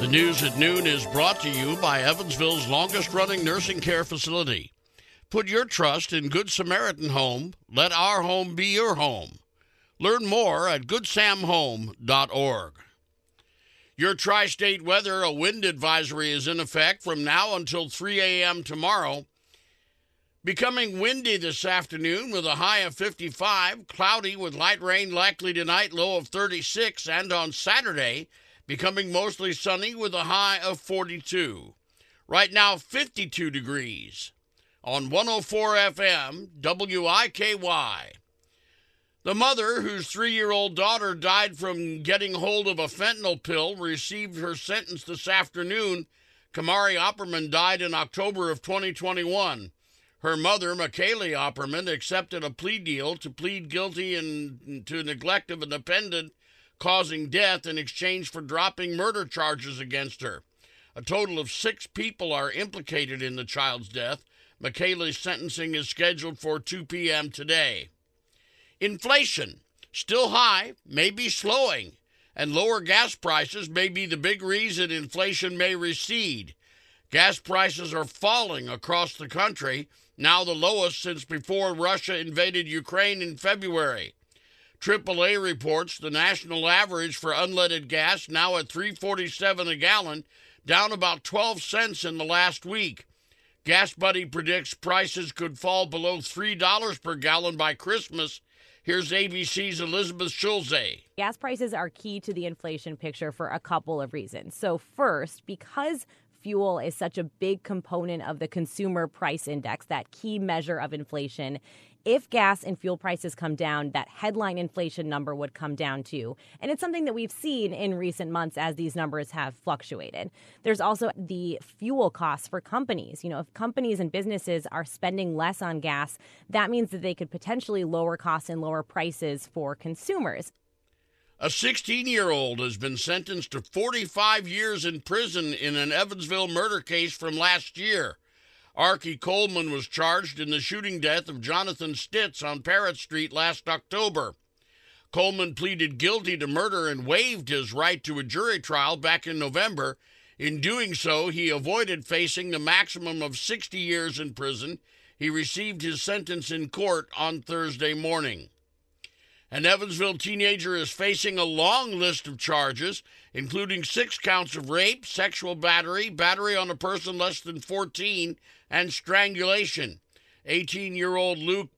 The news at noon is brought to you by Evansville's longest running nursing care facility. Put your trust in Good Samaritan Home. Let our home be your home. Learn more at goodsamhome.org. Your tri state weather, a wind advisory is in effect from now until 3 a.m. tomorrow. Becoming windy this afternoon with a high of 55, cloudy with light rain likely tonight, low of 36, and on Saturday, becoming mostly sunny with a high of 42. Right now, 52 degrees. On 104 FM, WIKY. The mother, whose three year old daughter died from getting hold of a fentanyl pill, received her sentence this afternoon. Kamari Opperman died in October of 2021. Her mother, McKaylee Opperman, accepted a plea deal to plead guilty in, to neglect of a dependent causing death in exchange for dropping murder charges against her. A total of six people are implicated in the child's death. McKaylee's sentencing is scheduled for 2 p.m. today. Inflation, still high, may be slowing, and lower gas prices may be the big reason inflation may recede. Gas prices are falling across the country, now the lowest since before Russia invaded Ukraine in February. AAA reports the national average for unleaded gas now at 347 a gallon, down about 12 cents in the last week. Gas Buddy predicts prices could fall below $3 per gallon by Christmas. Here's ABC's Elizabeth Schulze. Gas prices are key to the inflation picture for a couple of reasons. So, first, because fuel is such a big component of the consumer price index, that key measure of inflation, if gas and fuel prices come down, that headline inflation number would come down too. And it's something that we've seen in recent months as these numbers have fluctuated. There's also the fuel costs for companies. You know, if companies and businesses are spending less on gas, that means that they could potentially lower costs and lower prices for consumers. A 16 year old has been sentenced to 45 years in prison in an Evansville murder case from last year. Archie Coleman was charged in the shooting death of Jonathan Stitz on Parrett Street last October. Coleman pleaded guilty to murder and waived his right to a jury trial back in November. In doing so, he avoided facing the maximum of 60 years in prison. He received his sentence in court on Thursday morning. An Evansville teenager is facing a long list of charges, including six counts of rape, sexual battery, battery on a person less than 14, and strangulation. 18 year old Luke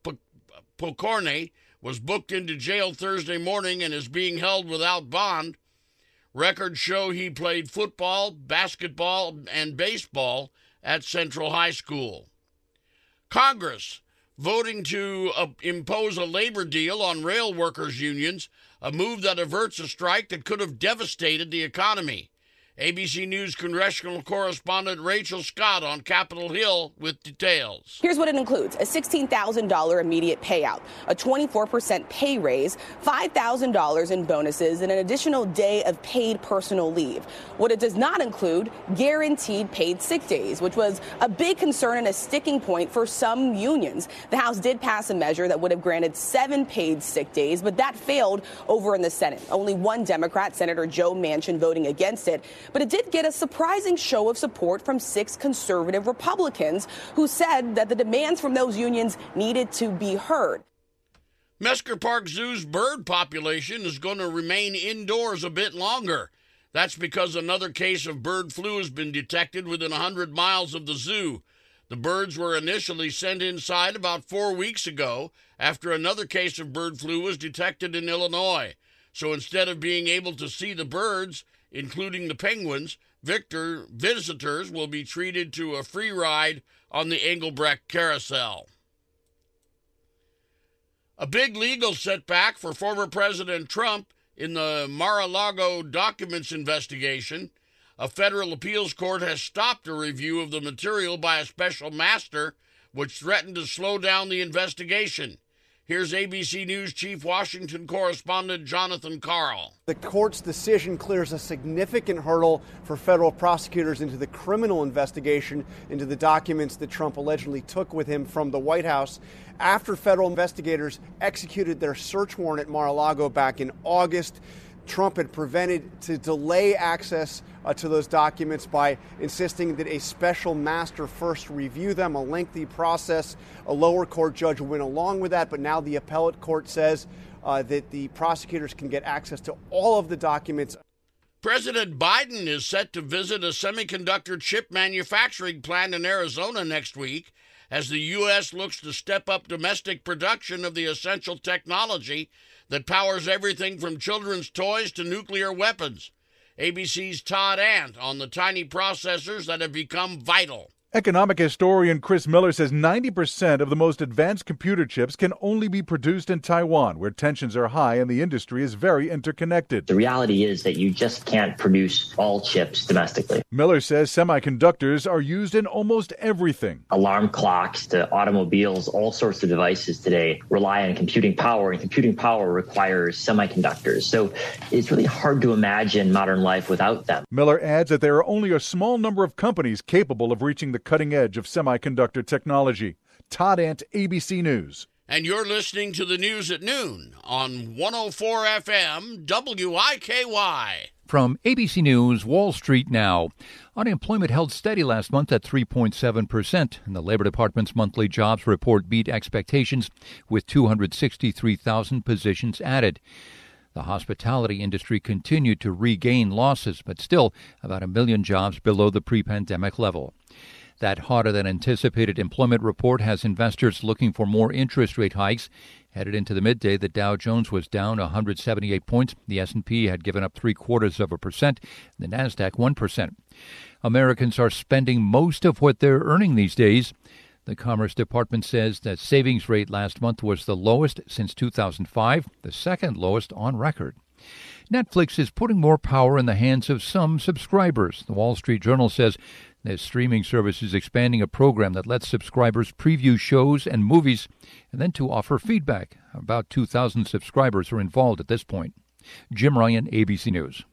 Pokorny was booked into jail Thursday morning and is being held without bond. Records show he played football, basketball, and baseball at Central High School. Congress voting to uh, impose a labor deal on rail workers' unions, a move that averts a strike that could have devastated the economy. ABC News congressional correspondent Rachel Scott on Capitol Hill with details. Here's what it includes a $16,000 immediate payout, a 24% pay raise, $5,000 in bonuses, and an additional day of paid personal leave. What it does not include, guaranteed paid sick days, which was a big concern and a sticking point for some unions. The House did pass a measure that would have granted seven paid sick days, but that failed over in the Senate. Only one Democrat, Senator Joe Manchin, voting against it. But it did get a surprising show of support from six conservative Republicans who said that the demands from those unions needed to be heard. Mesker Park Zoo's bird population is going to remain indoors a bit longer. That's because another case of bird flu has been detected within 100 miles of the zoo. The birds were initially sent inside about four weeks ago after another case of bird flu was detected in Illinois. So instead of being able to see the birds, including the Penguins, Victor visitors will be treated to a free ride on the Engelbrecht Carousel. A big legal setback for former President Trump in the Mar a Lago documents investigation. A federal appeals court has stopped a review of the material by a special master, which threatened to slow down the investigation. Here's ABC News Chief Washington correspondent Jonathan Karl. The court's decision clears a significant hurdle for federal prosecutors into the criminal investigation into the documents that Trump allegedly took with him from the White House after federal investigators executed their search warrant at Mar a Lago back in August. Trump had prevented to delay access uh, to those documents by insisting that a special master first review them, a lengthy process. A lower court judge went along with that, but now the appellate court says uh, that the prosecutors can get access to all of the documents. President Biden is set to visit a semiconductor chip manufacturing plant in Arizona next week as the U.S. looks to step up domestic production of the essential technology that powers everything from children's toys to nuclear weapons. ABC's Todd Ant on the tiny processors that have become vital. Economic historian Chris Miller says 90% of the most advanced computer chips can only be produced in Taiwan, where tensions are high and the industry is very interconnected. The reality is that you just can't produce all chips domestically. Miller says semiconductors are used in almost everything. Alarm clocks to automobiles, all sorts of devices today rely on computing power, and computing power requires semiconductors. So it's really hard to imagine modern life without them. Miller adds that there are only a small number of companies capable of reaching the cutting edge of semiconductor technology. Todd Ant, ABC News. And you're listening to the news at noon on 104 FM WIKY. From ABC News, Wall Street Now. Unemployment held steady last month at 3.7%, and the Labor Department's monthly jobs report beat expectations with 263,000 positions added. The hospitality industry continued to regain losses, but still about a million jobs below the pre pandemic level. That hotter than anticipated employment report has investors looking for more interest rate hikes. Headed into the midday, the Dow Jones was down 178 points. The S&P had given up three quarters of a percent. The Nasdaq one percent. Americans are spending most of what they're earning these days. The Commerce Department says that savings rate last month was the lowest since 2005, the second lowest on record. Netflix is putting more power in the hands of some subscribers. The Wall Street Journal says the streaming service is expanding a program that lets subscribers preview shows and movies and then to offer feedback. About 2,000 subscribers are involved at this point. Jim Ryan, ABC News.